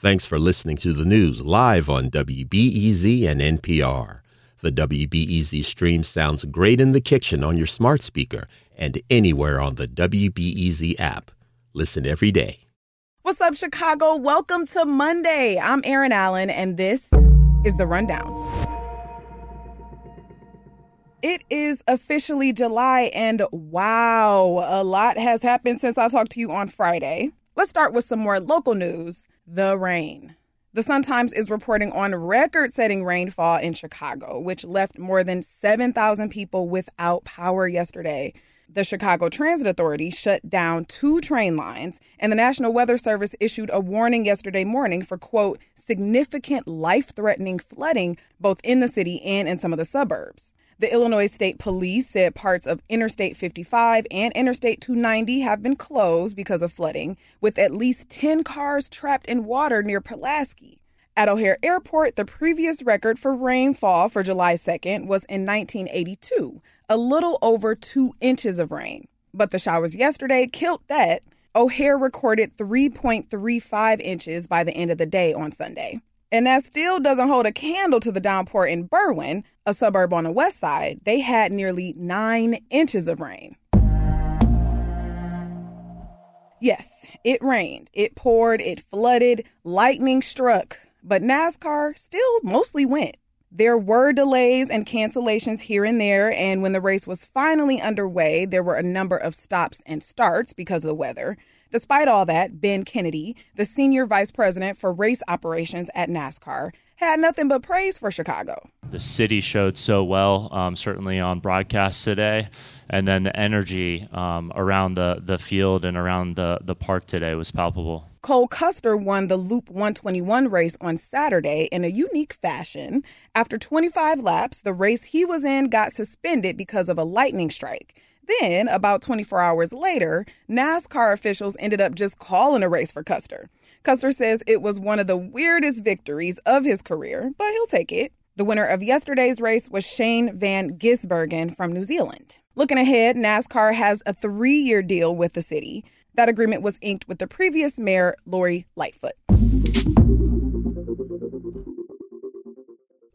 Thanks for listening to the news live on WBEZ and NPR. The WBEZ stream sounds great in the kitchen on your smart speaker and anywhere on the WBEZ app. Listen every day. What's up, Chicago? Welcome to Monday. I'm Erin Allen, and this is The Rundown. It is officially July, and wow, a lot has happened since I talked to you on Friday. Let's start with some more local news the rain. The Sun Times is reporting on record setting rainfall in Chicago, which left more than 7,000 people without power yesterday. The Chicago Transit Authority shut down two train lines, and the National Weather Service issued a warning yesterday morning for, quote, significant life threatening flooding both in the city and in some of the suburbs. The Illinois State Police said parts of Interstate 55 and Interstate 290 have been closed because of flooding, with at least 10 cars trapped in water near Pulaski. At O'Hare Airport, the previous record for rainfall for July 2nd was in 1982, a little over two inches of rain. But the showers yesterday killed that. O'Hare recorded 3.35 inches by the end of the day on Sunday. And that still doesn't hold a candle to the downpour in Berwyn, a suburb on the west side. They had nearly nine inches of rain. Yes, it rained, it poured, it flooded, lightning struck, but NASCAR still mostly went. There were delays and cancellations here and there, and when the race was finally underway, there were a number of stops and starts because of the weather. Despite all that, Ben Kennedy, the senior vice president for race operations at NASCAR, had nothing but praise for Chicago. The city showed so well, um, certainly on broadcast today, and then the energy um, around the, the field and around the, the park today was palpable. Cole Custer won the Loop 121 race on Saturday in a unique fashion. After 25 laps, the race he was in got suspended because of a lightning strike. Then, about 24 hours later, NASCAR officials ended up just calling a race for Custer. Custer says it was one of the weirdest victories of his career, but he'll take it. The winner of yesterday's race was Shane Van Gisbergen from New Zealand. Looking ahead, NASCAR has a three year deal with the city. That agreement was inked with the previous mayor, Lori Lightfoot.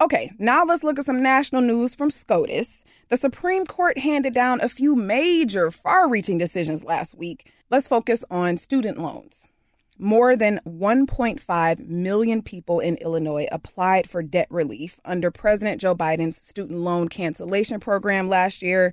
Okay, now let's look at some national news from SCOTUS. The Supreme Court handed down a few major, far reaching decisions last week. Let's focus on student loans. More than 1.5 million people in Illinois applied for debt relief under President Joe Biden's student loan cancellation program last year,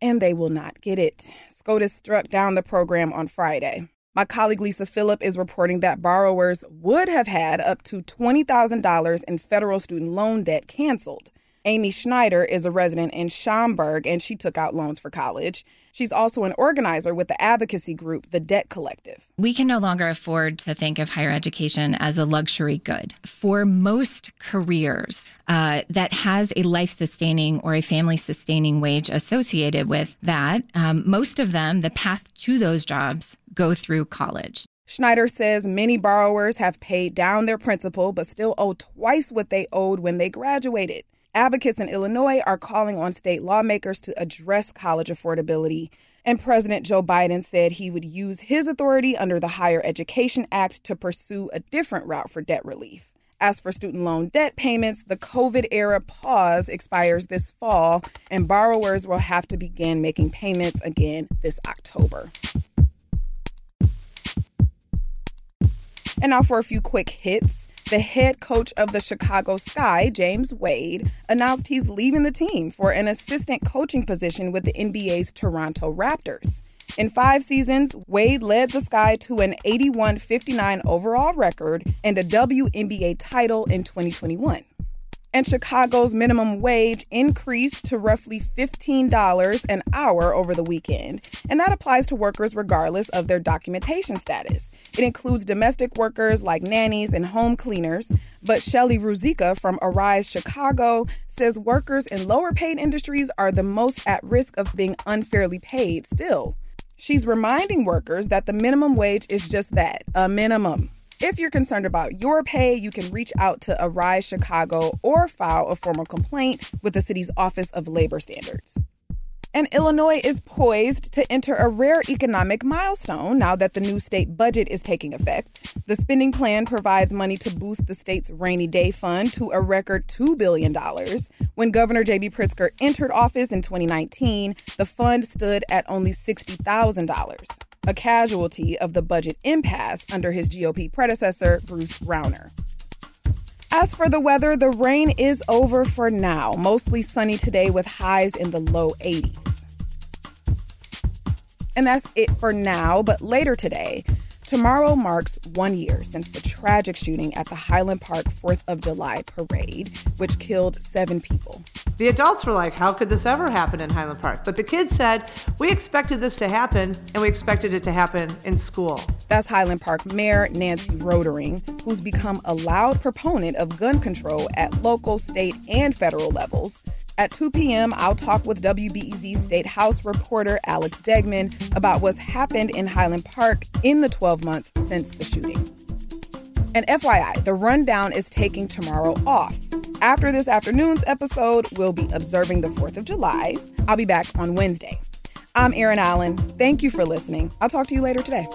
and they will not get it. SCOTUS struck down the program on Friday. My colleague Lisa Philip is reporting that borrowers would have had up to $20,000 in federal student loan debt canceled. Amy Schneider is a resident in Schaumburg and she took out loans for college. She's also an organizer with the advocacy group, The Debt Collective. We can no longer afford to think of higher education as a luxury good. For most careers uh, that has a life sustaining or a family sustaining wage associated with that, um, most of them, the path to those jobs go through college. Schneider says many borrowers have paid down their principal but still owe twice what they owed when they graduated. Advocates in Illinois are calling on state lawmakers to address college affordability. And President Joe Biden said he would use his authority under the Higher Education Act to pursue a different route for debt relief. As for student loan debt payments, the COVID era pause expires this fall, and borrowers will have to begin making payments again this October. And now for a few quick hits. The head coach of the Chicago Sky, James Wade, announced he's leaving the team for an assistant coaching position with the NBA's Toronto Raptors. In five seasons, Wade led the Sky to an 81 59 overall record and a WNBA title in 2021 and Chicago's minimum wage increased to roughly $15 an hour over the weekend. And that applies to workers regardless of their documentation status. It includes domestic workers like nannies and home cleaners. But Shelly Ruzicka from Arise Chicago says workers in lower paid industries are the most at risk of being unfairly paid still. She's reminding workers that the minimum wage is just that a minimum. If you're concerned about your pay, you can reach out to Arise Chicago or file a formal complaint with the city's Office of Labor Standards. And Illinois is poised to enter a rare economic milestone now that the new state budget is taking effect. The spending plan provides money to boost the state's rainy day fund to a record $2 billion. When Governor J.B. Pritzker entered office in 2019, the fund stood at only $60,000, a casualty of the budget impasse under his GOP predecessor, Bruce Rauner. As for the weather, the rain is over for now. Mostly sunny today with highs in the low 80s. And that's it for now, but later today, Tomorrow marks one year since the tragic shooting at the Highland Park 4th of July parade, which killed seven people. The adults were like, How could this ever happen in Highland Park? But the kids said, We expected this to happen, and we expected it to happen in school. That's Highland Park Mayor Nancy Rotering, who's become a loud proponent of gun control at local, state, and federal levels. At 2 p.m., I'll talk with WBEZ State House reporter Alex Degman about what's happened in Highland Park in the 12 months since the shooting. And FYI, the rundown is taking tomorrow off. After this afternoon's episode, we'll be observing the 4th of July. I'll be back on Wednesday. I'm Erin Allen. Thank you for listening. I'll talk to you later today.